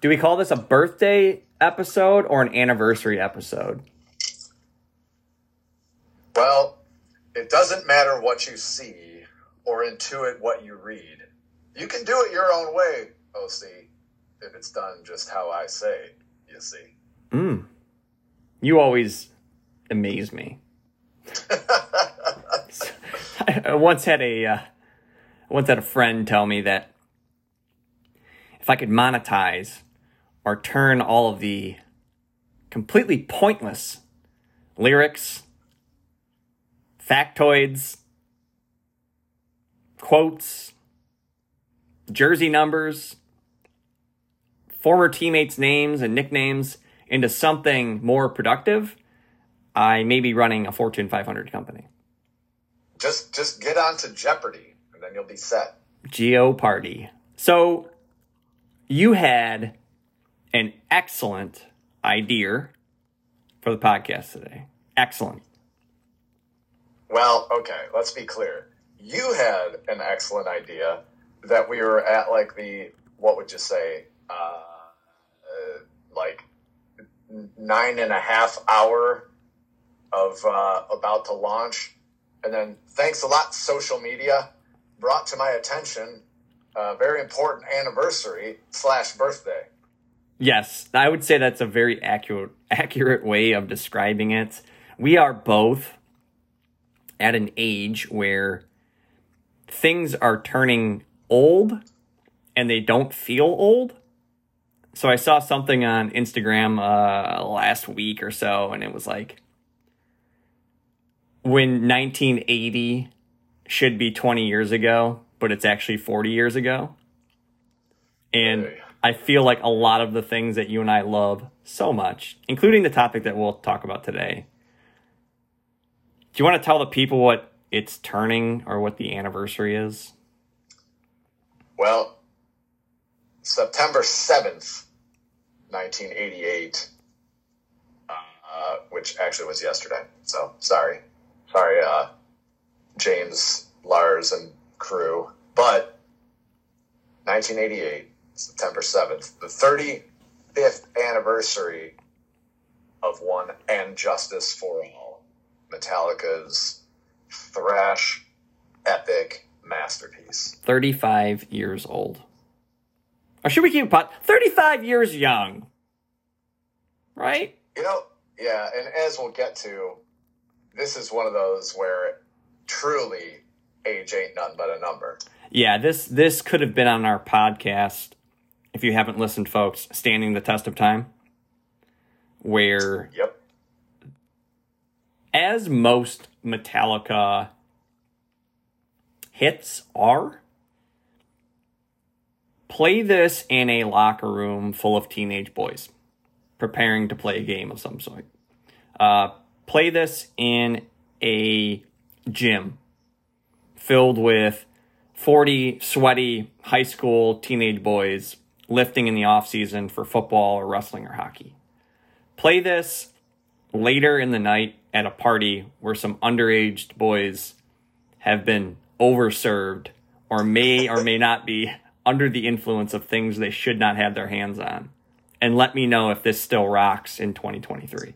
Do we call this a birthday episode or an anniversary episode? Well, it doesn't matter what you see or intuit what you read. You can do it your own way, OC, if it's done just how I say, you see. Mm. You always amaze me. I once had a uh, once had a friend tell me that if I could monetize or turn all of the completely pointless lyrics, factoids, quotes, jersey numbers, former teammates' names and nicknames into something more productive, I may be running a Fortune 500 company. Just just get onto Jeopardy and then you'll be set. Geo Party. So you had an excellent idea for the podcast today. Excellent. Well, okay, let's be clear. You had an excellent idea that we were at like the what would you say, uh, uh, like nine and a half hour of uh, about to launch, and then thanks a lot, social media brought to my attention a very important anniversary slash birthday. Yes, I would say that's a very accurate accurate way of describing it. We are both at an age where things are turning old and they don't feel old. So I saw something on Instagram uh, last week or so, and it was like when 1980 should be 20 years ago, but it's actually 40 years ago. And Hey. I feel like a lot of the things that you and I love so much, including the topic that we'll talk about today. Do you want to tell the people what it's turning or what the anniversary is? Well, September 7th, 1988, uh, which actually was yesterday. So sorry. Sorry, uh, James, Lars, and crew. But 1988, September 7th, the 35th anniversary of One and Justice for All, Metallica's thrash epic masterpiece. 35 years old. Or should we keep it pot? 35 years young. Right? You know, yeah, and as we'll get to, this is one of those where truly age ain't nothing but a number. Yeah, this this could have been on our podcast if you haven't listened folks, Standing the Test of Time where Yep. as most Metallica hits are, play this in a locker room full of teenage boys preparing to play a game of some sort. Uh, play this in a gym filled with 40 sweaty high school teenage boys lifting in the off season for football or wrestling or hockey. Play this later in the night at a party where some underage boys have been overserved or may or may not be under the influence of things they should not have their hands on. And let me know if this still rocks in 2023.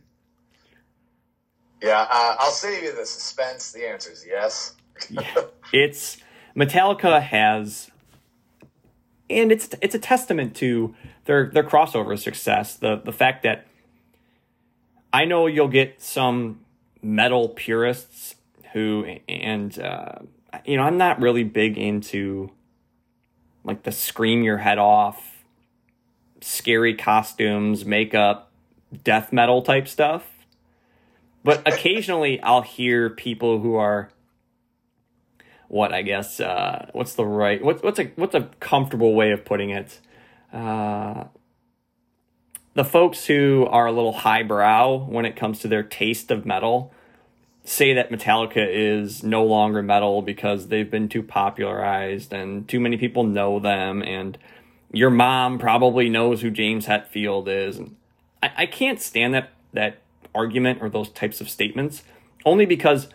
Yeah, uh, I'll save you the suspense. The answer is yes. It's Metallica has and it's it's a testament to their their crossover success. The the fact that I know you'll get some metal purists who and uh, you know I'm not really big into like the scream your head off, scary costumes, makeup, death metal type stuff. But occasionally I'll hear people who are what I guess uh, what's the right what's what's a what's a comfortable way of putting it? Uh, the folks who are a little highbrow when it comes to their taste of metal say that Metallica is no longer metal because they've been too popularized and too many people know them and your mom probably knows who James Hetfield is I, I can't stand that that argument or those types of statements only because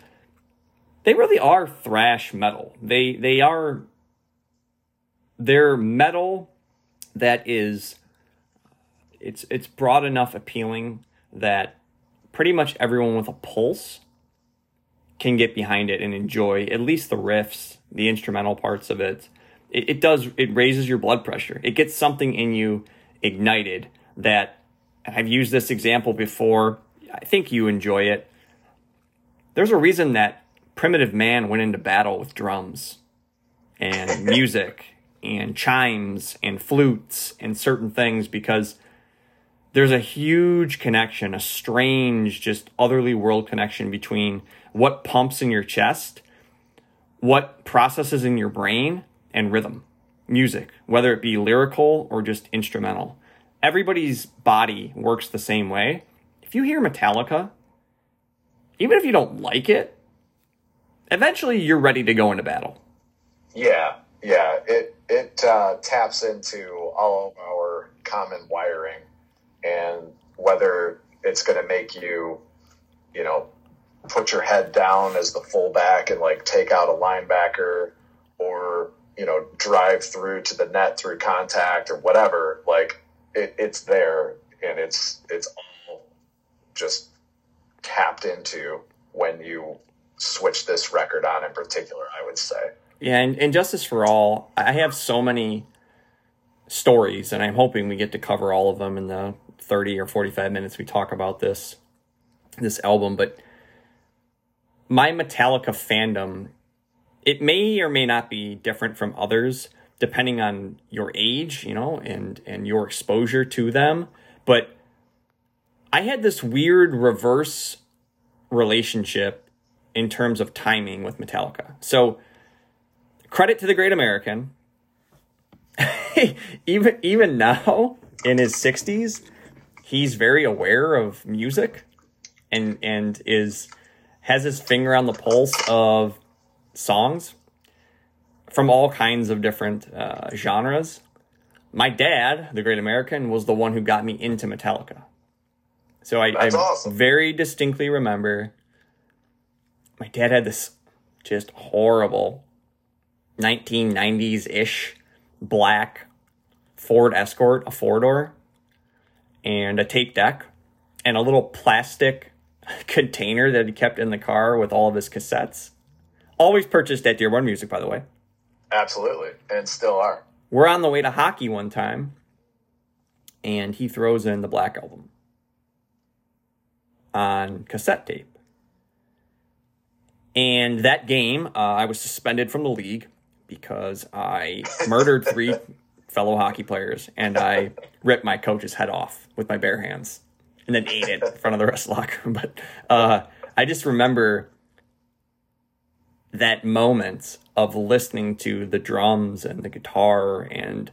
they really are thrash metal. They they are they're metal that is it's it's broad enough appealing that pretty much everyone with a pulse can get behind it and enjoy at least the riffs, the instrumental parts of it. It, it does it raises your blood pressure. It gets something in you ignited that I've used this example before. I think you enjoy it. There's a reason that primitive man went into battle with drums and music and chimes and flutes and certain things because there's a huge connection, a strange, just otherly world connection between what pumps in your chest, what processes in your brain, and rhythm, music, whether it be lyrical or just instrumental. Everybody's body works the same way. If you hear Metallica, even if you don't like it, eventually you're ready to go into battle. Yeah, yeah. It it uh, taps into all of our common wiring, and whether it's going to make you, you know, put your head down as the fullback and like take out a linebacker, or you know, drive through to the net through contact or whatever. Like it, it's there, and it's it's all just tapped into when you switch this record on in particular. I would say. Yeah, and, and Justice for All, I have so many stories, and I'm hoping we get to cover all of them in the 30 or 45 minutes we talk about this this album. But my Metallica fandom, it may or may not be different from others depending on your age, you know, and and your exposure to them. But I had this weird reverse relationship in terms of timing with Metallica. So credit to the great American. even even now in his 60s, he's very aware of music and and is has his finger on the pulse of songs from all kinds of different uh, genres. My dad, the great American, was the one who got me into Metallica. So I, I awesome. very distinctly remember my dad had this just horrible 1990s ish black Ford Escort, a four door, and a tape deck, and a little plastic container that he kept in the car with all of his cassettes. Always purchased at Dearborn Music, by the way. Absolutely, and still are. We're on the way to hockey one time, and he throws in the Black Album on cassette tape. And that game, uh, I was suspended from the league because I murdered three fellow hockey players and I ripped my coach's head off with my bare hands and then ate it in front of the rest of the locker room. But uh, I just remember that moment of listening to the drums and the guitar and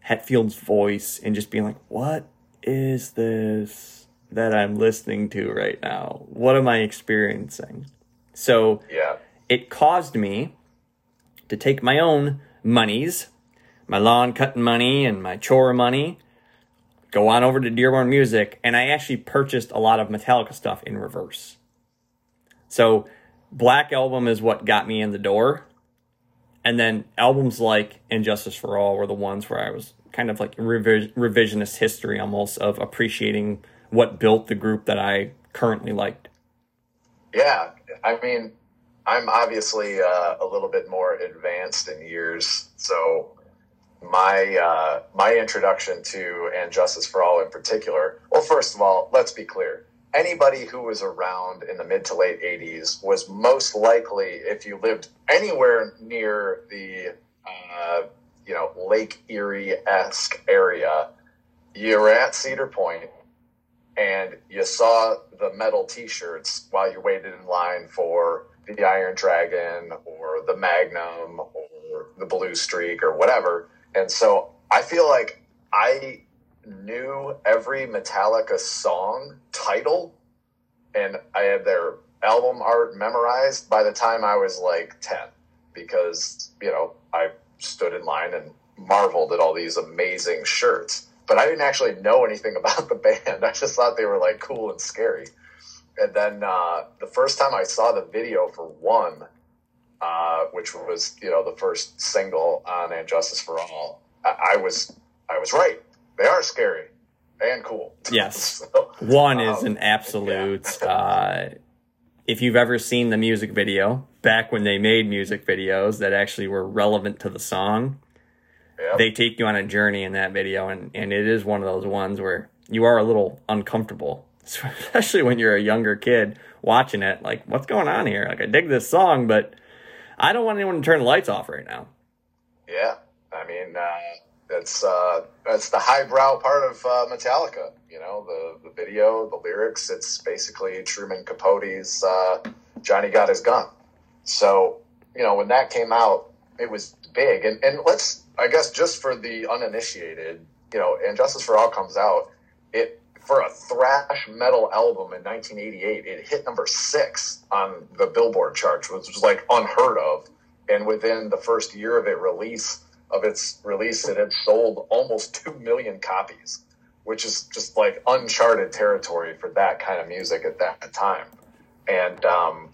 Hetfield's voice and just being like, what is this that I'm listening to right now? What am I experiencing? So yeah. it caused me to take my own monies, my lawn cutting money and my chore money, go on over to Dearborn Music, and I actually purchased a lot of Metallica stuff in reverse. So Black Album is what got me in the door. And then albums like And Justice for All were the ones where I was kind of like revis- revisionist history almost of appreciating what built the group that I currently liked. Yeah. I mean, I'm obviously uh, a little bit more advanced in years, so my uh, my introduction to and Justice for All in particular. Well, first of all, let's be clear. Anybody who was around in the mid to late '80s was most likely, if you lived anywhere near the uh, you know Lake Erie esque area, you're at Cedar Point and you saw the metal T-shirts while you waited in line for the Iron Dragon or the Magnum or the Blue Streak or whatever. And so I feel like I knew every Metallica song title and I had their album art memorized by the time I was like 10 because, you know, I stood in line and marveled at all these amazing shirts. But I didn't actually know anything about the band. I just thought they were like cool and scary and then uh, the first time I saw the video for one, uh, which was you know the first single on "And Justice for All," I, I, was I was right. They are scary, and cool. Yes. So, One is um, an absolute. Uh, if you've ever seen the music video back when they made music videos that actually were relevant to the song, yeah. they take you on a journey in that video, and and it is one of those ones where you are a little uncomfortable, especially when you're a younger kid watching it. Like, what's going on here? Like, I dig this song, but I don't want anyone to turn the lights off right now. Yeah, I mean, uh, that's uh, that's the highbrow part of uh, Metallica. You know, the the video, the lyrics. It's basically Truman Capote's uh, "Johnny Got His Gun." So, you know, when that came out, it was big. And and let's, I guess, just for the uninitiated, you know, and Justice for All comes out. It for a thrash metal album in 1988, it hit number six on the Billboard charts, which was like unheard of. And within the first year of it release of its release, it had sold almost two million copies, which is just like uncharted territory for that kind of music at that time. And um,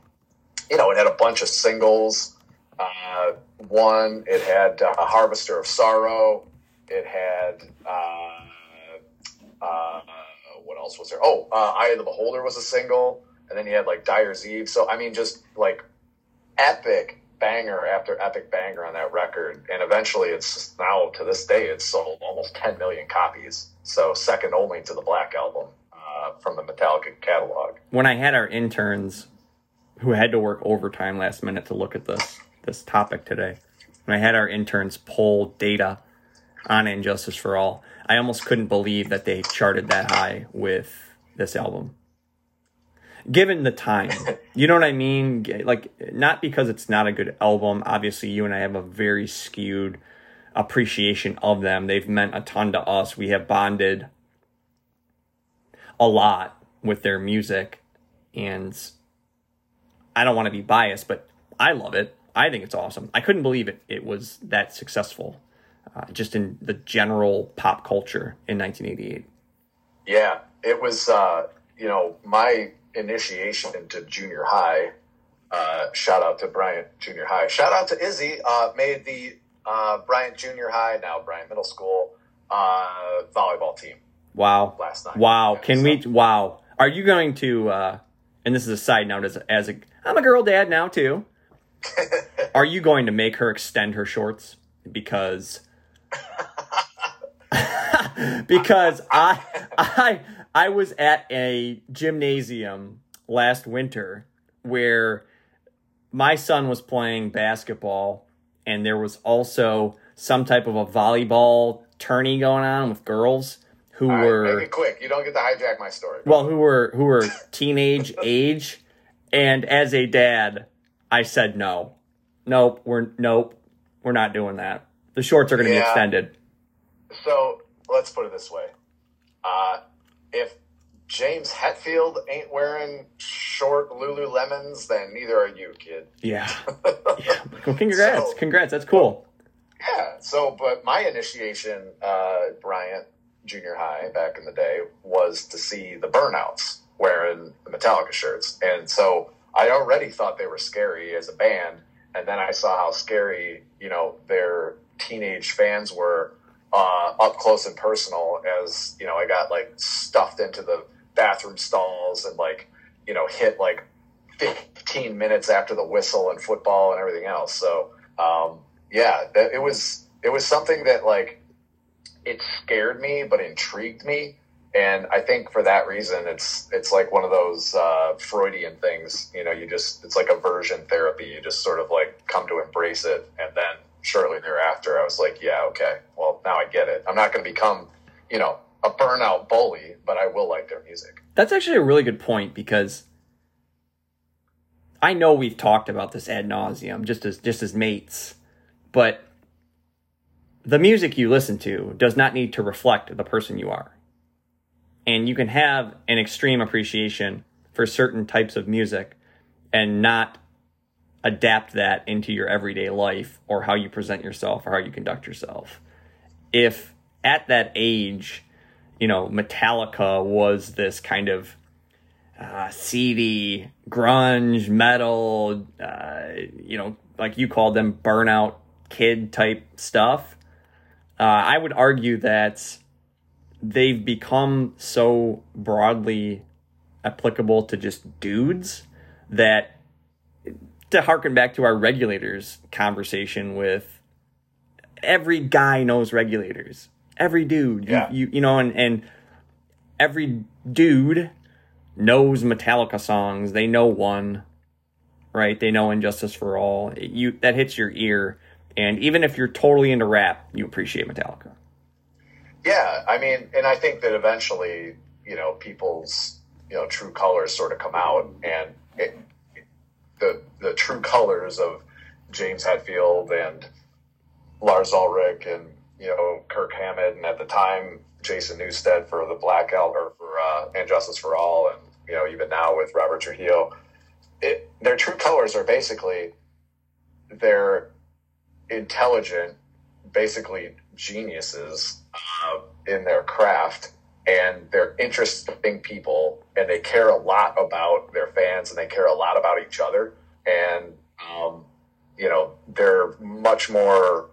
you know, it had a bunch of singles. Uh, one, it had uh, "Harvester of Sorrow." It had. Uh, uh, what else was there? Oh, uh, Eye of the Beholder was a single, and then you had like Dyer's Eve. So I mean, just like epic banger after epic banger on that record, and eventually, it's now to this day, it's sold almost 10 million copies. So second only to the Black Album from the Metallica catalog. When I had our interns who had to work overtime last minute to look at this this topic today, when I had our interns pull data on And Justice for All, I almost couldn't believe that they charted that high with this album. Given the time, you know what I mean? Like, not because it's not a good album. Obviously, you and I have a very skewed appreciation of them. They've meant a ton to us. We have bonded a lot with their music. And I don't want to be biased, but I love it. I think it's awesome. I couldn't believe it. It was that successful uh, just in the general pop culture in 1988. Yeah, it was, uh, you know, my initiation into junior high. Uh, shout out to Bryant Junior High. Shout out to Izzy. Uh, made the uh, Bryant Junior High, now Bryant Middle School, uh, volleyball team Wow. last night. Wow. Yeah, Can so- we? Wow. Are you going to? uh And this is a side note. As as a, I'm a girl dad now too. Are you going to make her extend her shorts because? because I I I was at a gymnasium last winter where my son was playing basketball and there was also some type of a volleyball tourney going on with girls who right, were make it quick. You don't get to hijack my story. well who were who were teenage age and as a dad i said no. Nope we're nope we're not doing that. The shorts are going to be extended. So let's put it this way: uh, if James Hetfield ain't wearing short Lululemons, then neither are you, kid. yeah. Yeah. Well congrats. So- congrats. That's cool. Yeah. So, but my initiation, uh, Bryant Junior High back in the day, was to see the Burnouts wearing the Metallica shirts, and so I already thought they were scary as a band, and then I saw how scary, you know, their teenage fans were uh, up close and personal. As you know, I got like stuffed into the bathroom stalls and like, you know, hit like 15 minutes after the whistle and football and everything else. So, um, yeah, it was it was something that like it scared me but intrigued me, and I think for that reason, it's it's like one of those uh, Freudian things. You know, you just it's like aversion therapy. You just sort of like come to embrace it, and then shortly thereafter, I was like, yeah, okay, well now I get it. I'm not going to become, you know, a burnout bully, but I will like their music. That's actually a really good point because I know we've talked about this ad nauseum just as just as mates, but the music you listen to does not need to reflect the person you are. And you can have an extreme appreciation for certain types of music and not adapt that into your everyday life or how you present yourself or how you conduct yourself. If at that age, you know, Metallica was this kind of uh, seedy, grunge, metal, uh, you know, like you called them, burnout kid type stuff. Uh, I would argue that they've become so broadly applicable to just dudes that to harken back to our regulators conversation with every guy knows regulators. Every dude. Yeah. You, you, you know, and, and every dude knows Metallica songs. They know one, right? They know And Justice for All. You that hits your ear. And even if you're totally into rap, you appreciate Metallica. Yeah, I mean, and I think that eventually, you know, people's you know true colors sort of come out, and it, the the true colors of James Hetfield and Lars Ulrich and you know Kirk Hammett, and at the time Jason Newsted for the Black Album or for uh, and Justice for All, and you know even now with Robert Trujillo, it, their true colors are basically they're intelligent, basically geniuses uh, in their craft, and they're interesting people, and they care a lot about their fans, and they care a lot about each other, and um, you know they're much more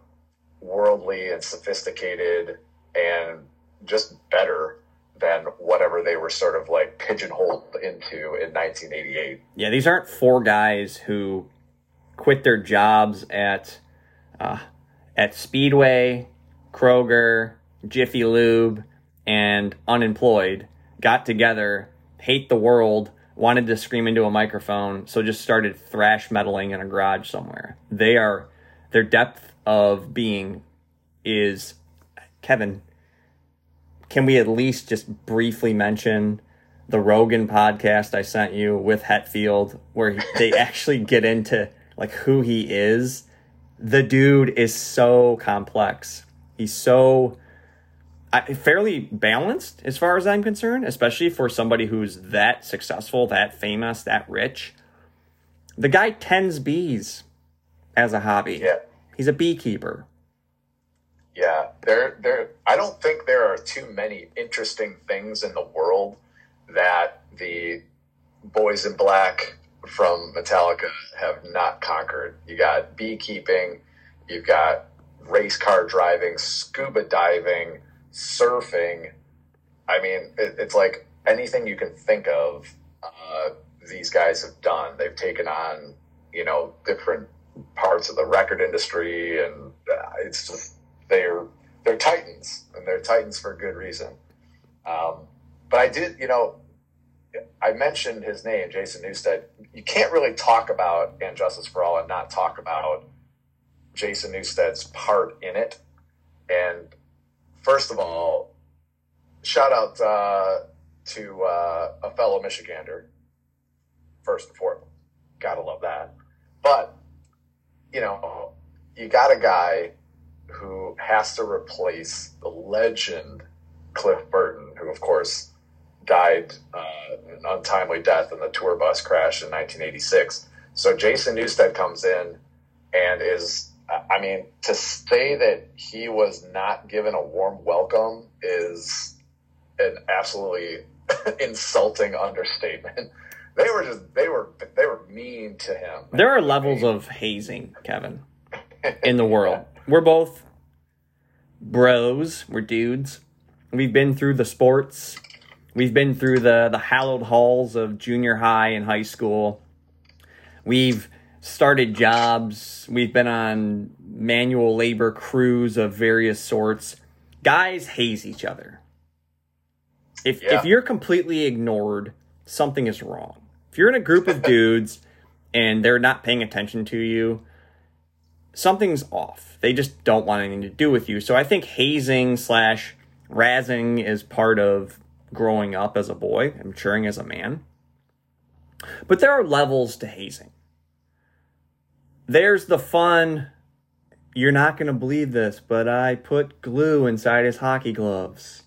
worldly and sophisticated and just better than whatever they were sort of like pigeonholed into in 1988. Yeah, these aren't four guys who quit their jobs at uh, at Speedway, Kroger, Jiffy Lube, and unemployed, got together, hate the world, wanted to scream into a microphone, so just started thrash metaling in a garage somewhere. They are their depth of being is Kevin. Can we at least just briefly mention the Rogan podcast I sent you with Hetfield, where he, they actually get into like who he is? The dude is so complex. He's so fairly balanced as far as I'm concerned, especially for somebody who's that successful, that famous, that rich. The guy tends bees as a hobby. Yeah. He's a beekeeper. Yeah, there, there. I don't think there are too many interesting things in the world that the boys in black from Metallica have not conquered. You got beekeeping, you've got race car driving, scuba diving, surfing. I mean, it, it's like anything you can think of. Uh, these guys have done. They've taken on, you know, different parts of the record industry, and uh, it's just they're they're titans, and they're titans for good reason. Um, but I did, you know, I mentioned his name, Jason Newsted. You can't really talk about And Justice for All and not talk about Jason Newsted's part in it. And first of all, shout out uh, to uh, a fellow Michigander, first and foremost. Gotta love that. But, you know, you got a guy who has to replace the legend Cliff Burton, who, of course, died uh, an untimely death in the tour bus crash in 1986. So Jason Newsted comes in and is, I mean, to say that he was not given a warm welcome is an absolutely insulting understatement. They were just they were they were mean to him. There are levels of hazing, Kevin, in the world. We're both bros. We're dudes. We've been through the sports. We've been through the the hallowed halls of junior high and high school. We've started jobs. We've been on manual labor crews of various sorts. Guys haze each other. If Yeah. if you're completely ignored, something is wrong. If you're in a group of dudes and they're not paying attention to you, something's off. They just don't want anything to do with you. So I think hazing slash razzing is part of growing up as a boy and maturing as a man. But there are levels to hazing. There's the fun, you're not going to believe this, but I put glue inside his hockey gloves.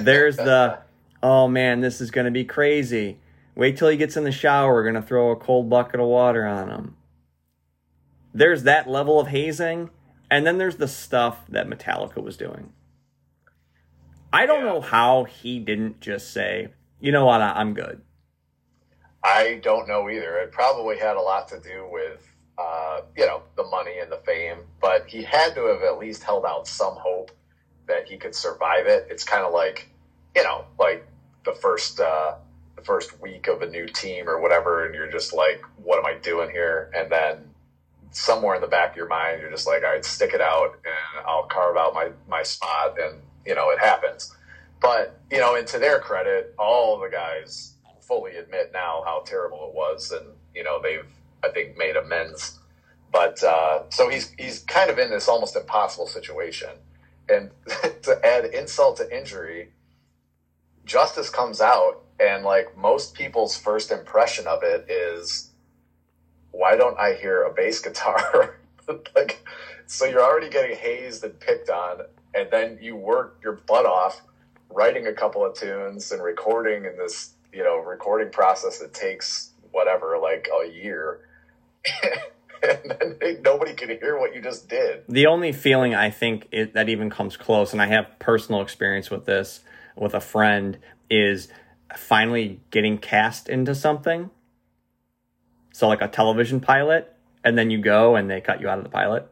There's the, oh man, this is going to be crazy. Wait till he gets in the shower. We're going to throw a cold bucket of water on him. There's that level of hazing. And then there's the stuff that Metallica was doing. I don't know how he didn't just say, you know what, I- I'm good. I don't know either. It probably had a lot to do with, uh, you know, the money and the fame, but he had to have at least held out some hope that he could survive it. It's kind of like, you know, like the first uh, the first week of a new team or whatever, and you're just like, what am I doing here? And then somewhere in the back of your mind, you're just like, all right, stick it out, and I'll carve out my my spot, and you know, it happens. But you know, and to their credit, all the guys fully admit now how terrible it was, and you know, they've I think made amends. But uh, so he's he's kind of in this almost impossible situation, and to add insult to injury, Justice comes out, and like most people's first impression of it is, why don't I hear a bass guitar? like, so you're already getting hazed and picked on, and then you work your butt off writing a couple of tunes and recording in this you know recording process that takes whatever like a year and then nobody can hear what you just did The only feeling I think it, that even comes close, and I have personal experience with this with a friend, is finally getting cast into something. So, like a television pilot, and then you go and they cut you out of the pilot.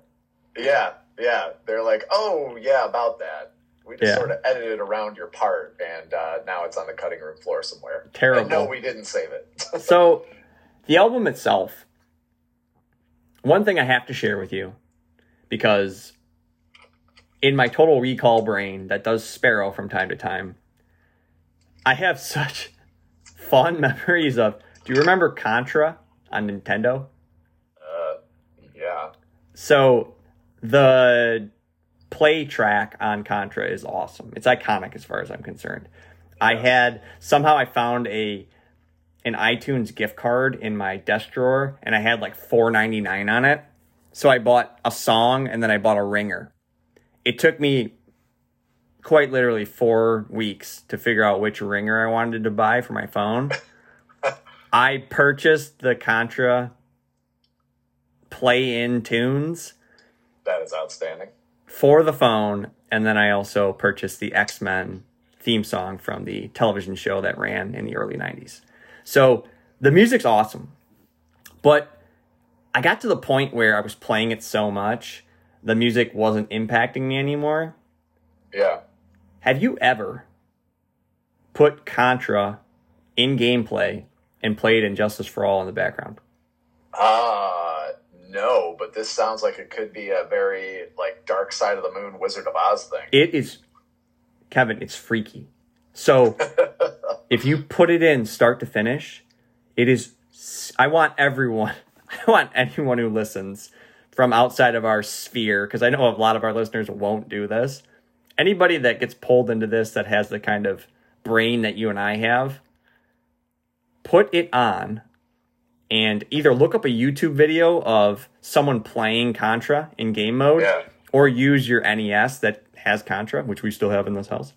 yeah yeah they're like oh yeah about that we just Yeah. sort of edited around your part and uh, now it's on the cutting room floor somewhere Terrible. And no we didn't save it So, the album itself, one thing I have to share with you, because in my total recall brain that does Sparrow from time to time, I have such fun memories of. Do you remember Contra on Nintendo? uh, yeah So, the play track on Contra is awesome. It's iconic as far as I'm concerned. I had somehow I found a an iTunes gift card in my desk drawer and I had like 4.99 on it. So I bought a song and then I bought a ringer. It took me quite literally 4 weeks to figure out which ringer I wanted to buy for my phone. I purchased the Contra play in tunes that is outstanding for the phone, and then I also purchased the X Men theme song from the television show that ran in the early 90s. So the music's awesome, but I got to the point where I was playing it so much, the music wasn't impacting me anymore. yeah Have you ever put Contra in gameplay and played And Justice for All in the background? Uh no, but this sounds like it could be a very like dark side of the moon Wizard of Oz thing. It is, Kevin, it's freaky. So if you put it in start to finish, it is I want everyone, I want anyone who listens from outside of our sphere, because I know a lot of our listeners won't do this. Anybody that gets pulled into this that has the kind of brain that you and I have, put it on and either look up a YouTube video of someone playing Contra in game mode Yeah. or use your NES that has Contra, which we still have in this house,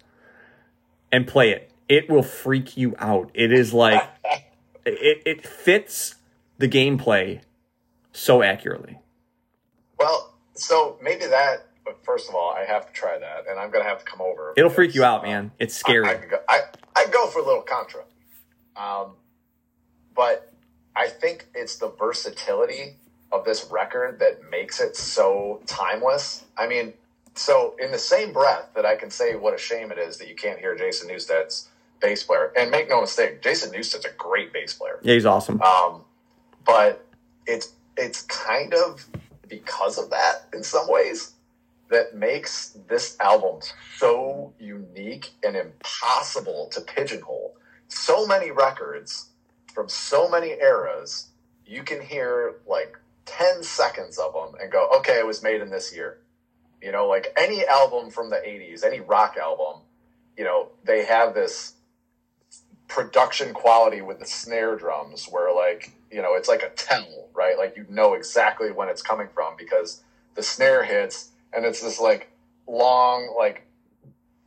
and play it. It will freak you out. It is like it, it fits the gameplay so accurately. Well, so maybe that. But first of all, I have to try that, and I'm gonna have to come over. It'll freak you out, uh, man. It's scary. I, I, go, I I go for a little Contra, um, but I think it's the versatility of this record that makes it so timeless. I mean, so in the same breath that I can say what a shame it is that you can't hear Jason Newsted's bass player, and make no mistake, Jason Newsted's a great bass player. yeah, he's awesome. Um, but it's it's kind of because of that in some ways that makes this album so unique and impossible to pigeonhole. So many records from so many eras, you can hear like 10 seconds of them and go, okay, it was made in this year. You know, like any album from the 80s, any rock album, you know, they have this production quality with the snare drums where like you know it's like a tell right like you know exactly when it's coming from because the snare hits and it's this like long like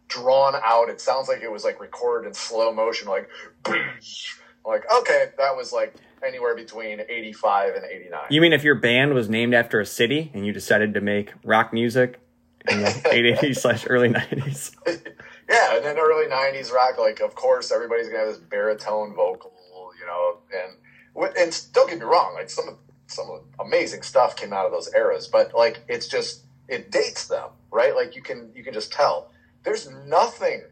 drawn out it sounds like it was like recorded in slow motion like like okay that was like anywhere between 85 and 89 You mean if your band was named after a city and you decided to make rock music in the 80s slash early 90s? yeah, and then early '90s rock, like of course everybody's gonna have this baritone vocal, you know, and and don't get me wrong, like some of some of amazing stuff came out of those eras, but like it's just it dates them, right? Like you can you can just tell. there's nothing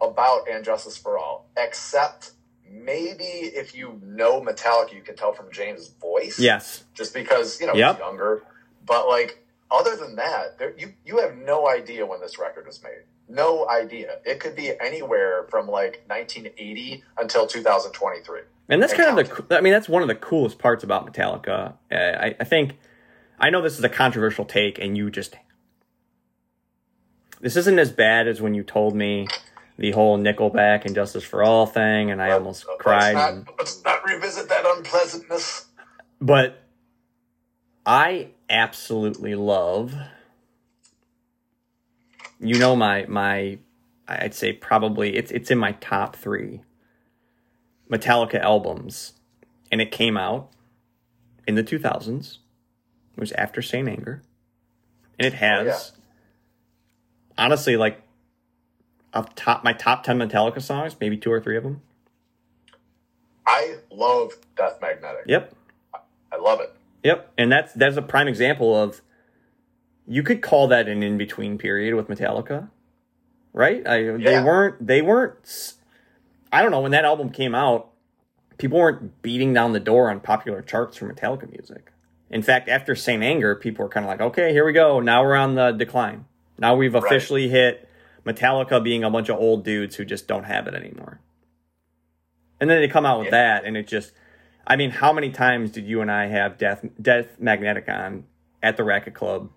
about And Justice for All except maybe if you know Metallica, you can tell from James' voice. Yes. Just because, you know, Yep. he's younger. But like other than that, there, you you have no idea when this record was made. No idea. It could be anywhere from like 1980 until 2023. And that's And kind of the. I mean, that's one of the coolest parts about Metallica. Uh, I, I think. I know this is a controversial take, and you just. This isn't as bad as when you told me the whole Nickelback and Justice for All thing, and I almost Let's cried. not- and- let's not revisit that unpleasantness. but I absolutely love. You know my my, I'd say probably it's it's in my top three. Metallica albums, and it came out in the two thousands. It was after Saint Anger, and it oh, has yeah. honestly like up top my top ten Metallica songs, maybe two or three of them. I love Death Magnetic. Yep, I love it. Yep, and that's that's a prime example of you could call that an in between period with Metallica, right? I, They weren't they weren't. I don't know when that album came out, people weren't beating down the door on popular charts for Metallica music. In fact, after Saint Anger, people were kind of like, okay, here we go. Now we're on the decline. Now we've Right. officially hit Metallica being a bunch of old dudes who just don't have it anymore. And then they come out with Yeah. that, and it just. I mean, how many times did you and I have Death Death Magnetic on at the Racket Club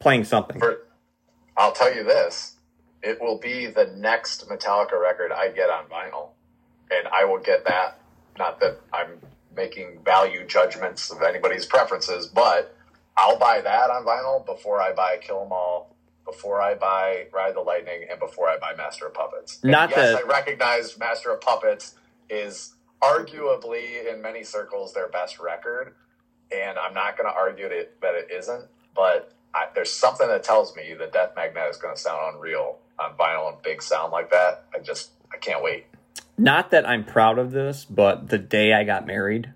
playing something? For, I'll tell you this: it will be the next Metallica record I get on vinyl, and I will get that. Not that I'm making value judgments of anybody's preferences, but I'll buy that on vinyl before I buy Kill 'Em All, before I buy Ride the Lightning, and before I buy Master of Puppets. And Not yes, that- I recognize Master of Puppets is arguably in many circles their best record, and I'm not going to argue that, that it isn't, but I, there's something that tells me that Death Magnet is going to sound unreal on vinyl and big sound like that. I just, I can't wait. Not that I'm proud of this, but the day I got married,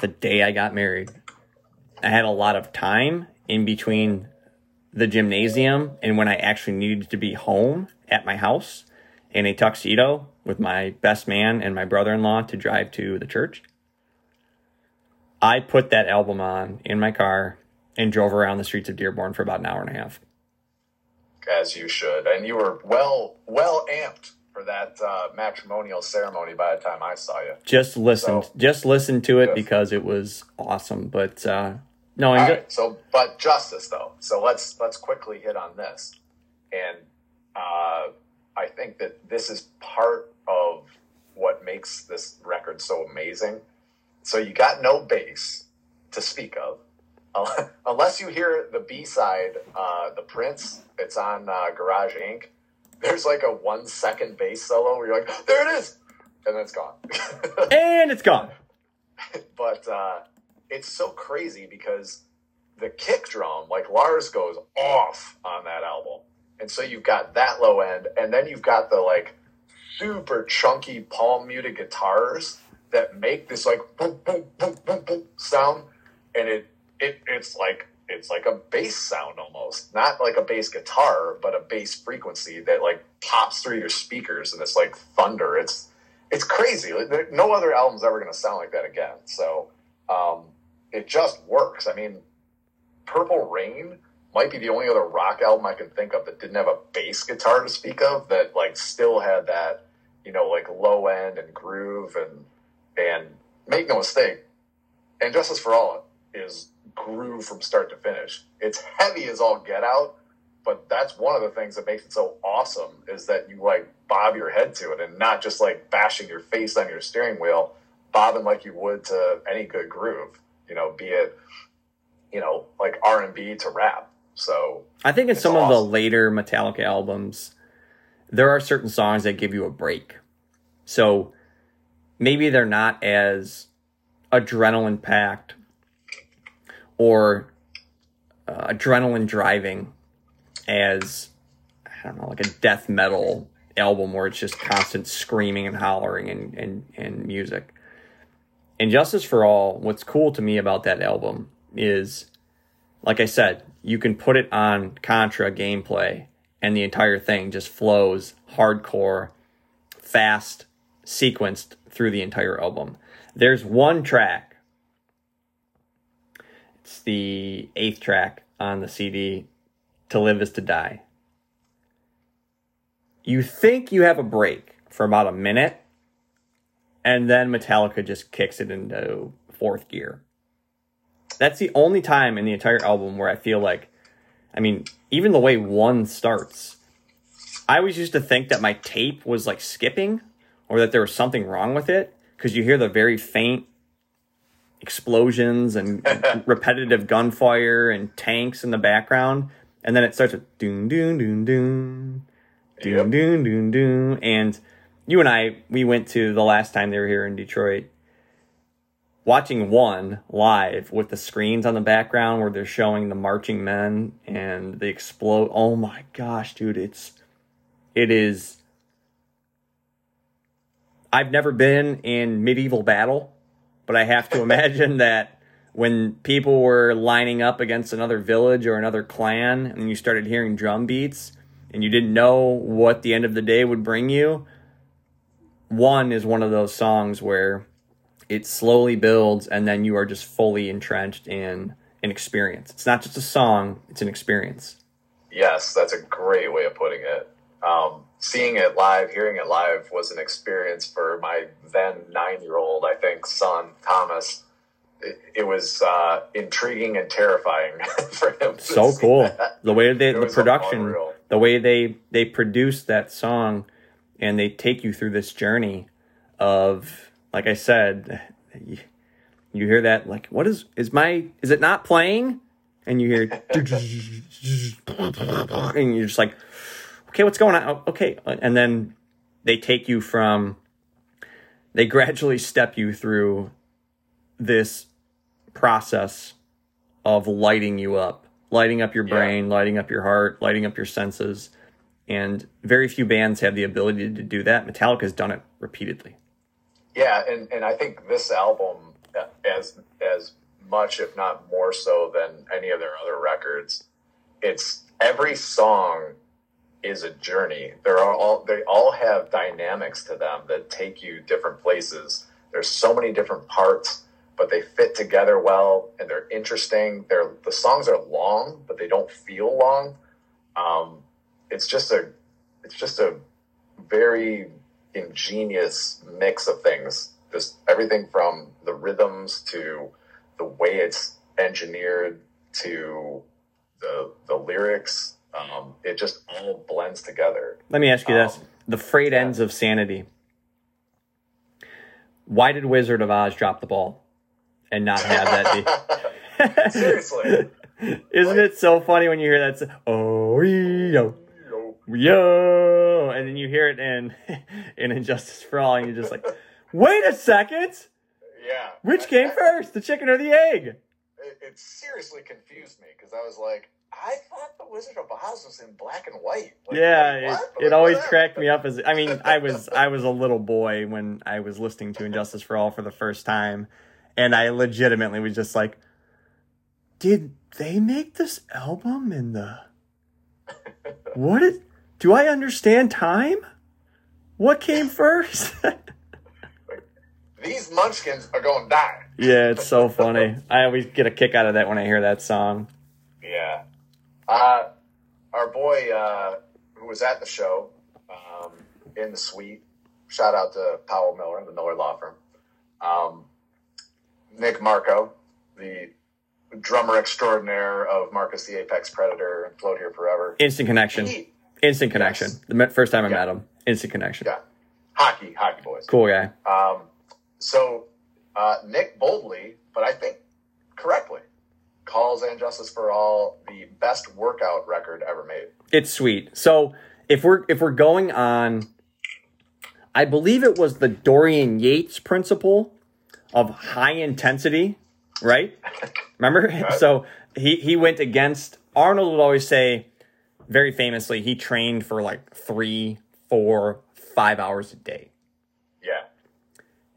the day I got married, I had a lot of time in between the gymnasium and when I actually needed to be home at my house in a tuxedo with my best man and my brother in law to drive to the church. I put that album on in my car and drove around the streets of Dearborn for about an hour and a half. As you should, and you were well, well amped for that uh, matrimonial ceremony by the time I saw you. just listened So- just listened to it Yes. because it was awesome but uh no All and right, so but justice though. So let's let's quickly hit on this, and uh, I think that this is part of what makes this record so amazing. So you got no bass to speak of, unless you hear the B side, uh, the Prince. It's on uh, Garage Inc. There's like a one second bass solo where you're like, there it is, and then it's gone. and it's gone but uh, it's so crazy because the kick drum, like Lars goes off on that album. And so you've got that low end, and then you've got the like super chunky palm muted guitars that make this like boom, boom, boom, boom, boom sound. And it, it it's like it's like a bass sound almost. Not like a bass guitar, but a bass frequency that like pops through your speakers and it's like thunder. It's it's crazy. No other album's ever going to sound like that again. So um, it just works. I mean, Purple Rain might be the only other rock album I can think of that didn't have a bass guitar to speak of that like still had that you know like low end and groove and and make no mistake, and Justice for All is groove from start to finish. It's heavy as all get out, but that's one of the things that makes it so awesome is that you like bob your head to it and not just like bashing your face on your steering wheel, bobbing like you would to any good groove. You know, be it you know like R and B to rap. So i think in some of the later metallica albums there are certain songs that give you a break. So maybe they're not as adrenaline packed or uh, adrenaline driving as i don't know like a death metal album where it's just constant screaming and hollering and, and, and music and justice for all what's cool to me about that album is like i said you can put it on Contra gameplay and the entire thing just flows hardcore, fast, sequenced through the entire album. There's one track. It's the eighth track on the CD, To Live Is to Die. You think you have a break for about a minute, and then Metallica just kicks it into fourth gear. That's the only time in the entire album where I feel like, I mean, even the way one starts, I always used to think that my tape was like skipping or that there was something wrong with it because you hear the very faint explosions and repetitive gunfire and tanks in the background. And then it starts with doon, doon, doon, doon, doon, Yep. doon, doon, doon. And you and I, we went to the last time they were here in Detroit watching one live with the screens on the background where they're showing the marching men and the explode. Oh my gosh, dude, it's it is. I've never been in medieval battle, but I have to imagine that when people were lining up against another village or another clan and you started hearing drum beats and you didn't know what the end of the day would bring you, one is one of those songs where it slowly builds and then you are just fully entrenched in an experience. It's not just a song, it's an experience. Yes, that's a great way of putting it. Um, seeing it live, hearing it live was an experience for my then nine year old, I think, son, Thomas. It, it was uh, intriguing and terrifying for him. to So cool. that. The way they It the production, unreal. the way they they produce that song and they take you through this journey of like I said, you, you hear that like what is is my is it not playing? And you hear and you're just like okay, what's going on? Oh, okay, and then they take you from they gradually step you through this process of lighting you up, lighting up your Yeah. brain, lighting up your heart, lighting up your senses. And very few bands have the ability to do that. Metallica's done it repeatedly. Yeah, and, and I think this album, as as much, if not more so than any of their other records, it's every song is a journey. There are all they all have dynamics to them that take you different places. There's so many different parts, but they fit together well and they're interesting. They're the songs are long, but they don't feel long. Um, it's just a it's just a very ingenious mix of things. Just everything from the rhythms to the way it's engineered to the the lyrics. Um, it just all blends together. Let me ask you this Um, the frayed yeah. ends of sanity. Why did Wizard of Oz drop the ball and not have that be? Seriously. Isn't it so funny when you hear that? Oh, yo, yo, and then you hear it in in And Justice for All, and you're just like, wait a second, Yeah. which came first, the chicken or the egg? It, it seriously confused me because I was like, I thought the Wizard of Oz was in black and white. Like, Yeah, like, what? it, Like, always cracked me up as I mean, I was I was a little boy when I was listening to And Justice for All for the first time, and I legitimately was just like, did they make this album in the what is do I understand time? What came first? These munchkins are going to die. yeah, it's so funny. I always get a kick out of that when I hear that song. Yeah. Uh, our boy uh, who was at the show um, in the suite, shout out to Powell Miller, the Miller Law Firm. Um, Nick Marco, the drummer extraordinaire of Marcus the Apex Predator and Float Here Forever. Instant connection. He, Instant connection. Yes. The first time I Yeah. met him. Instant connection. yeah, hockey, hockey boys. Cool guy. Um, so uh, Nick boldly, but I think correctly, calls "And Justice for All" the best workout record ever made. It's sweet. So if we're if we're going on, I believe it was the Dorian Yates principle of high intensity, right? Remember? So he he went against Arnold would always say, very famously, he trained for like three, four, five hours a day. Yeah,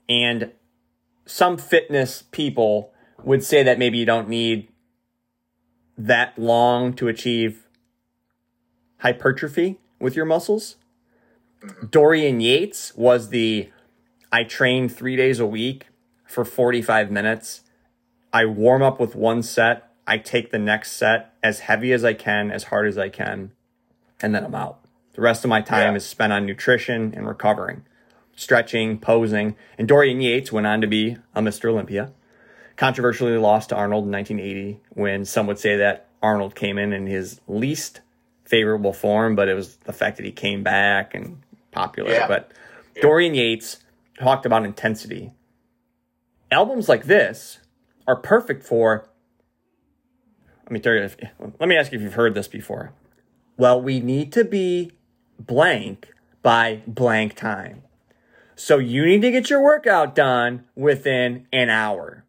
And some fitness people would say that maybe you don't need that long to achieve hypertrophy with your muscles. Mm-hmm. Dorian Yates was the I train three days a week for 45 minutes. I warm up with one set. I take the next set as heavy as I can, as hard as I can, and then I'm out. The rest of my time Yeah. is spent on nutrition and recovering, stretching, posing. And Dorian Yates went on to be a Mr. Olympia. Controversially lost to Arnold in 1980 when some would say that Arnold came in in his least favorable form, but it was the fact that he came back and popular. Yeah. But Dorian Yates talked about intensity. Albums like this are perfect for. Let me tell you. If, let me ask you if you've heard this before. Well, we need to be blank by blank time. So you need to get your workout done within an hour.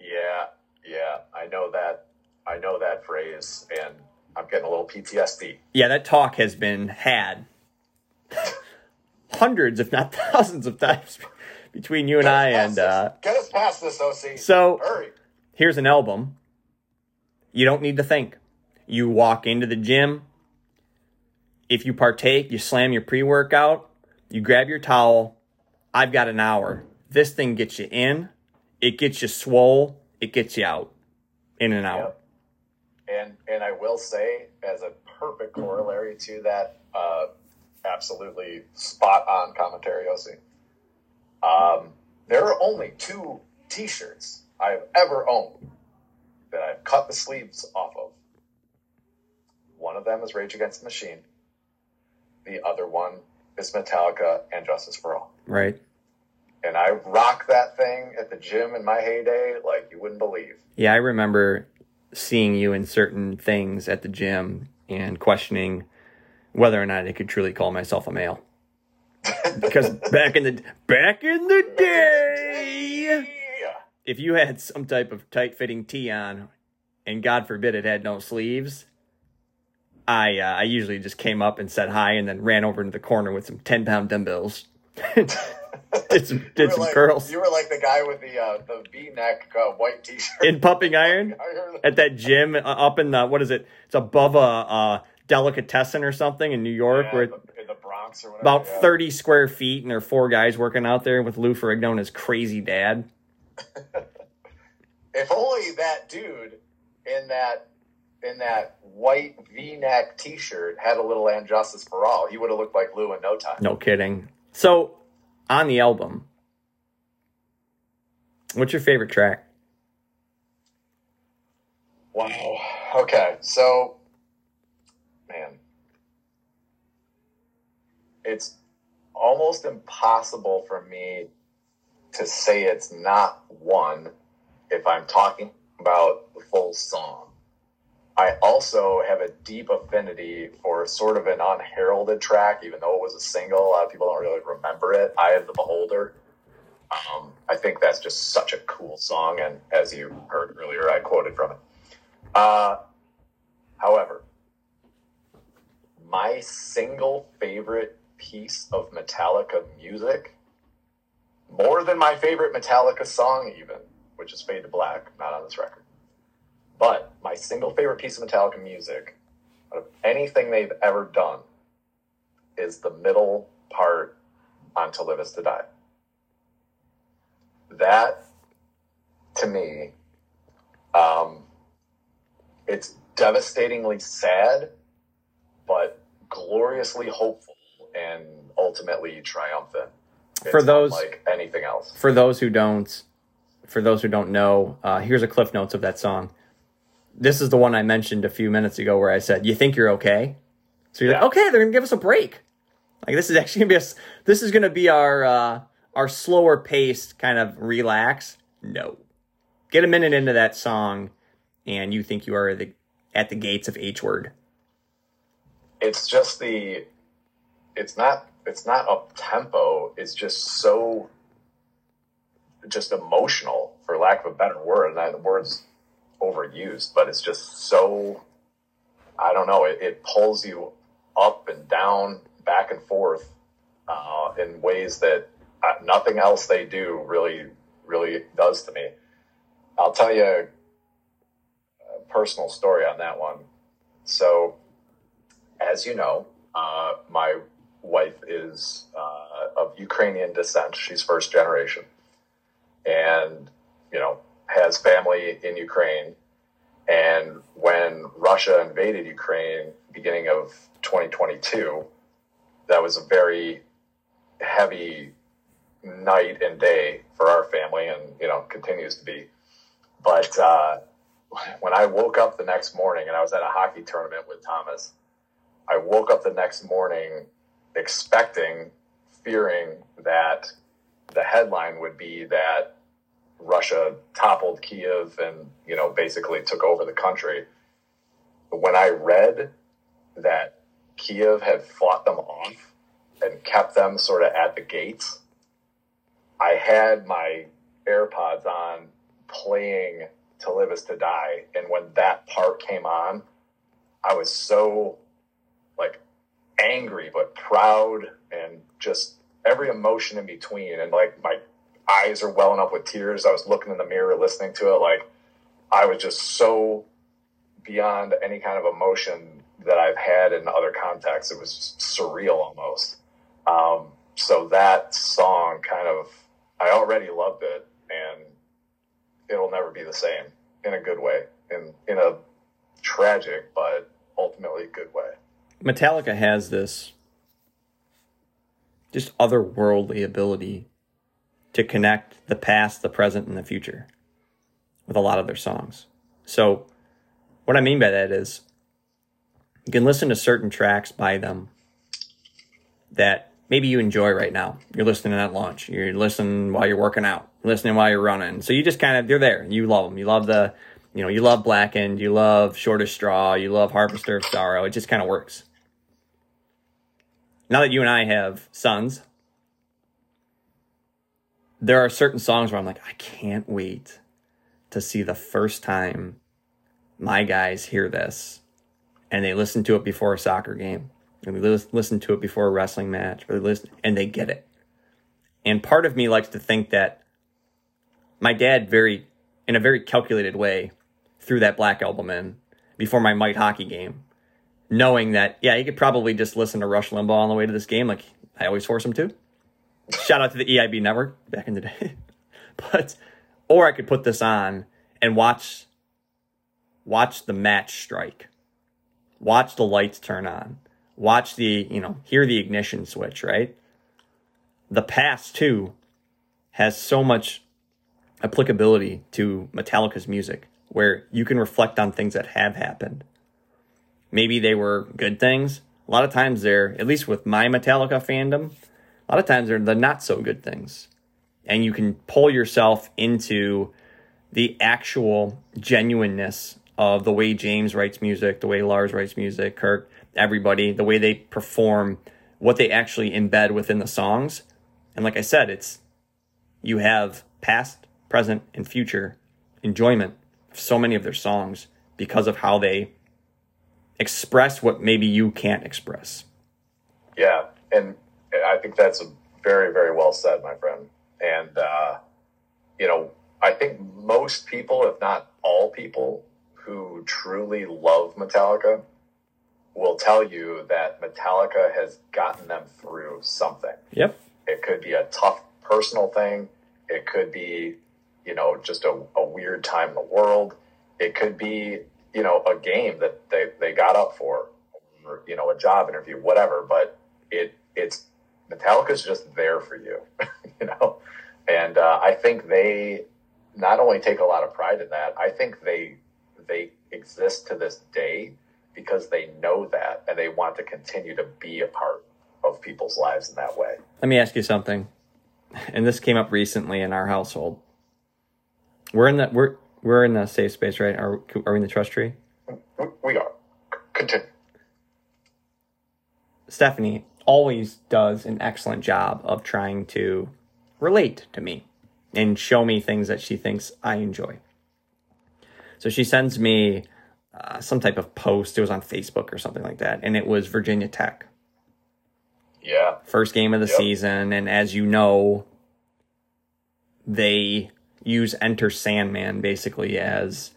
Yeah, yeah, I know that. I know that phrase, and I'm getting a little PTSD. Yeah, that talk has been had hundreds, if not thousands of times between you and I. Get us And past uh, get us past this, OC. so hurry. here's an album. You don't need to think. You walk into the gym. If you partake, you slam your pre workout, you grab your towel. I've got an hour. This thing gets you in, it gets you swole, it gets you out in an hour. And and I will say, as a perfect corollary to that, uh, absolutely spot on commentary, OC. Um, there are only two T-shirts I've ever owned that I've cut the sleeves off of. One of them is Rage Against the Machine. The other one is Metallica and Justice for All. Right? And I rocked that thing at the gym in my heyday like you wouldn't believe. Yeah, I remember seeing you in certain things at the gym and questioning whether or not I could truly call myself a male. because back in the back in the day. If you had some type of tight fitting tee on, and God forbid it had no sleeves, I uh, I usually just came up and said hi, and then ran over into the corner with some ten pound dumbbells. did some did some like, curls You were like the guy with the uh, the V neck uh, white t shirt. in pumping iron. At that gym uh, up in the what is it? It's above a, a delicatessen or something in New York, yeah, where in, the, in the Bronx or whatever. about yeah. thirty square feet, and there are four guys working out there with Lou Ferrigno and his crazy dad. If only that dude in that in that white V neck t shirt had a little and justice for all, he would have looked like Lou in no time. No kidding. So, on the album, what's your favorite track? Wow. Okay, so man, it's almost impossible for me to say it's not one if I'm talking about the full song. I also have a deep affinity for sort of an unheralded track, even though it was a single. A lot of people don't really remember it. Eye of the Beholder. Um, I think that's just such a cool song, and as you heard earlier, I quoted from it. Uh, however, my single favorite piece of Metallica music, more than my favorite Metallica song, even, which is Fade to Black, not on this record, but my single favorite piece of Metallica music, of anything they've ever done, is the middle part on To Live Is to Die. That, to me, um, it's devastatingly sad, but gloriously hopeful and ultimately triumphant. It's For those- like anything else. For those who don't, for those who don't know, uh, here's a cliff notes of that song. This is the one I mentioned a few minutes ago, where I said, "You think you're okay?" So you're Yeah. like, "Okay, they're gonna give us a break." Like this is actually gonna be a, this is gonna be our uh, our slower paced kind of relax. No, get a minute into that song, and you think you are the at the gates of H word. It's just the, it's not, it's not up tempo. It's just so, just emotional, for lack of a better word. And that word's overused, but it's just so, I don't know. It, it pulls you up and down, back and forth, uh, in ways that uh, nothing else they do really, really does to me. I'll tell you, uh, personal story on that one. So, as you know, uh, my wife is uh, of Ukrainian descent. She's first generation, and you know has family in Ukraine. And when Russia invaded Ukraine, beginning of 2022, that was a very heavy night and day for our family, and you know continues to be. But uh, when I woke up the next morning, and I was at a hockey tournament with Thomas, I woke up the next morning expecting, fearing that the headline would be that Russia toppled Kiev and you know basically took over the country. When I read that Kiev had fought them off and kept them sort of at the gates, I had my AirPods on playing To Live Is to Die, and when that part came on, I was so like angry but proud and just every emotion in between and like my eyes are welling up with tears. I was looking in the mirror, listening to it. Like I was just so beyond any kind of emotion that I've had in other contexts. It was surreal almost. Um, so that song kind of, I already loved it and it'll never be the same in a good way, in, in a tragic, but ultimately good way. Metallica has this just otherworldly ability to connect the past, the present, and the future with a lot of their songs. So, what I mean by that is you can listen to certain tracks by them that maybe you enjoy right now. You're listening at lunch, you're listening while you're working out, you're listening while you're running. So, you just kind of, they're there. You love them. You love the, you know, you love Blackened, you love Shortest Straw, you love Harvester of Sorrow. It just kind of works. Now that you and I have sons, there are certain songs where I'm like, I can't wait to see the first time my guys hear this and they listen to it before a soccer game and they listen to it before a wrestling match or they listen and they get it. And part of me likes to think that my dad very in a very calculated way threw that black album in before my might hockey game, knowing that yeah, he could probably just listen to Rush Limbaugh on the way to this game, like I always force him to. Shout out to the EIB network back in the day. but or I could put this on and watch watch the match strike. Watch the lights turn on. Watch the, you know, hear the ignition switch, right? The past too has so much applicability to Metallica's music where you can reflect on things that have happened. Maybe they were good things. A lot of times they're, at least with my Metallica fandom, a lot of times they're the not so good things. And you can pull yourself into the actual genuineness of the way James writes music, the way Lars writes music, Kirk, everybody, the way they perform, what they actually embed within the songs. And like I said, it's you have past, present, and future enjoyment of so many of their songs because of how they express what maybe you can't express. Yeah. And I think that's very, very well said, my friend. And, uh, you know, I think most people, if not all people who truly love Metallica, will tell you that Metallica has gotten them through something. Yep. It could be a tough personal thing. It could be, you know, just a, a weird time in the world. It could be, you know, a game that they, they got up for, or, you know, a job interview, whatever. But it it's Metallica's just there for you, you know? And uh, I think they not only take a lot of pride in that, I think they they exist to this day because they know that and they want to continue to be a part of people's lives in that way. Let me ask you something. And this came up recently in our household. We're in that we're we're in the safe space, right? Are are we in the trust tree? We are. Continue. Stephanie, always does an excellent job of trying to relate to me and show me things that she thinks I enjoy. So she sends me uh, some type of post. It was on Facebook or something like that, and it was Virginia Tech. Yeah. First game of the yep. season, and as you know, they use Enter Sandman basically as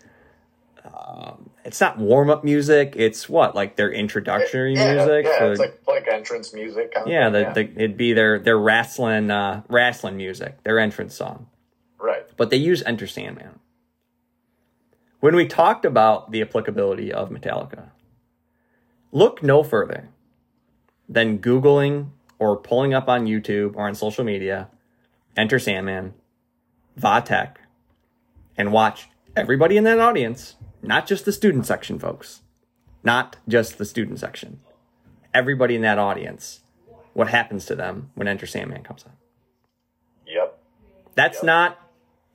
um, it's not warm up music. It's what like their introductory yeah, music. Yeah, for- it's like like entrance music. Kind yeah, of the, thing, The, it'd be their their wrestling uh, wrestling music, their entrance song. right. But they use Enter Sandman. When we talked about the applicability of Metallica, look no further than Googling or pulling up on YouTube or on social media, Enter Sandman, VA Tech, and watch everybody in that audience, not just the student section, folks, not just the student section, everybody in that audience, what happens to them when Enter Sandman comes on. Yep. That's Yep. not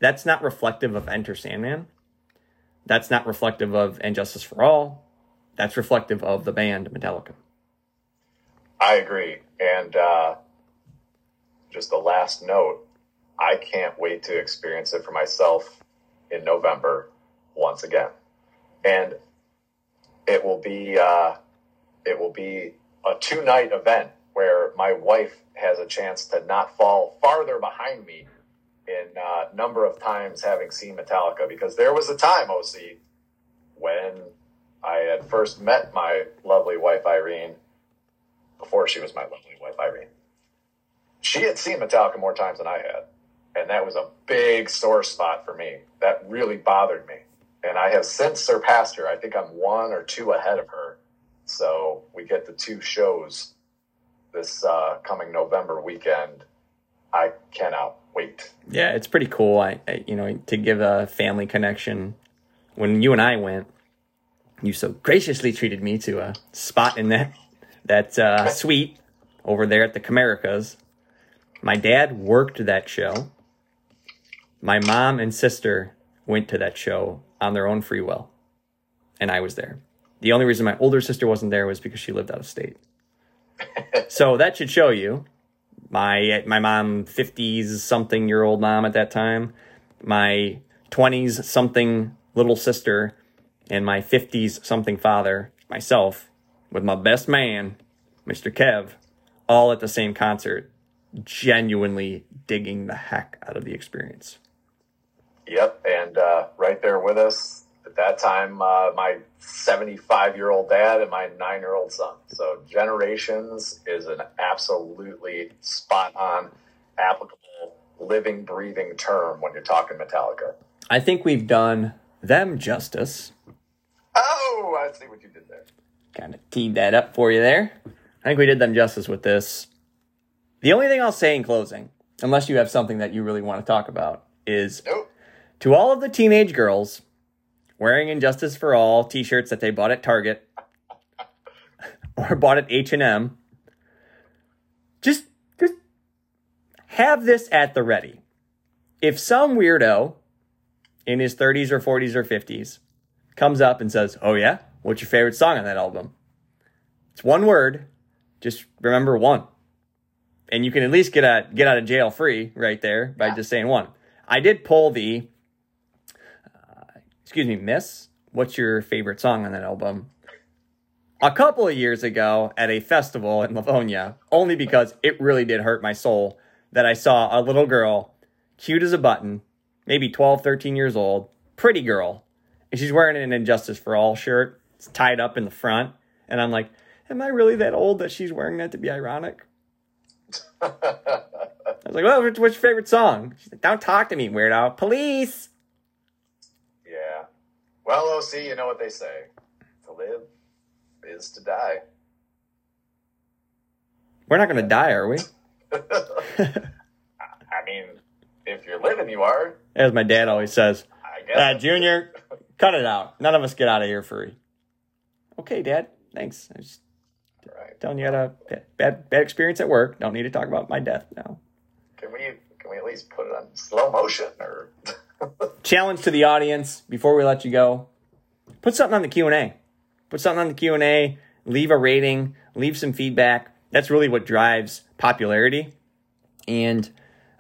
that's not reflective of Enter Sandman. That's not reflective of And Justice for All. That's reflective of the band Metallica. I agree. And uh, just the last note, I can't wait to experience it for myself in November once again. And it will be uh, it will be a two night event where my wife has a chance to not fall farther behind me in uh, number of times having seen Metallica because there was a time, OC, when I had first met my lovely wife Irene before she was my lovely wife Irene. She had seen Metallica more times than I had, and that was a big sore spot for me. That really bothered me, and I have since surpassed her. I think I'm one or two ahead of her. So we get the two shows this uh, coming November weekend. I cannot wait. Yeah, it's pretty cool. I, I you know to give a family connection. When you and I went, you so graciously treated me to a spot in that that uh, suite over there at the Comericas. My dad worked that show. My mom and sister went to that show on their own free will, and I was there. The only reason my older sister wasn't there was because she lived out of state. so that should show you my my mom 50s something year old mom at that time my 20s something little sister and my 50s something father myself with my best man mr kev all at the same concert genuinely digging the heck out of the experience Yep, and uh, right there with us at that time, uh, my 75 year old dad and my nine year old son. So, generations is an absolutely spot on, applicable, living, breathing term when you're talking Metallica. i think we've done them justice Oh, I see what you did there. kind of teed that up for you there. I think we did them justice with this. The only thing I'll say in closing, unless you have something that you really want to talk about, is Nope. To all of the teenage girls wearing And Justice for All t-shirts that they bought at Target or bought at H&M, just just have this at the ready. If some weirdo in his 30s or 40s or 50s comes up and says, "Oh yeah, what's your favorite song on that album?" It's one word. Just remember one. And you can at least get out get out of jail free right there by just saying one. I did pull the excuse me, Miss, what's your favorite song on that album? A couple of years ago at a festival in Livonia, only because it really did hurt my soul that I saw a little girl, cute as a button, maybe 12, 13 years old, pretty girl, and she's wearing an And Justice for All shirt. It's tied up in the front. And I'm like, am I really that old that she's wearing that to be ironic? I was like, well, what's what's your favorite song? She's like, don't talk to me, weirdo. Police. Well, OC, you know what they say to live is to die. We're not going to die, are we? I mean, if you're living, you are. As my dad always says, I guess. uh, Junior, cut it out. None of us get out of here free. Okay, Dad. Thanks. I was Right. telling you I had a bad, bad, bad experience at work. Don't need to talk about my death now. Can we can we at least put it on slow motion or? challenge to the audience before we let you go. Put something on the q&a put something on the q&a leave a rating. Leave some feedback. That's really what drives popularity. And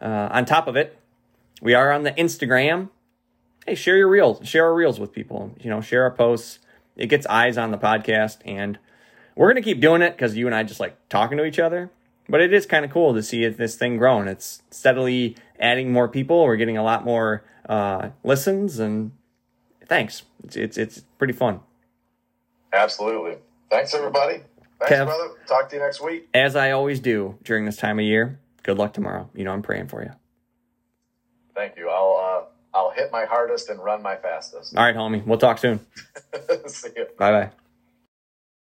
uh, on top of it we are on the instagram. Hey share your reels. Share our reels with people. You know share our posts. It gets eyes on the podcast and we're to keep doing it because you and i just like talking to each other. But it is kind of cool to see this thing growing. It's steadily adding more people we're getting a lot more uh, listens and thanks. It's it's, it's pretty fun. Absolutely. Thanks, everybody. Thanks, Kev. brother. Talk to you next week. As I always do during this time of year. Good luck tomorrow. You know I'm praying for you. Thank you. I'll uh, I'll hit my hardest and run my fastest. All right, homie. We'll talk soon. See you. Bye bye.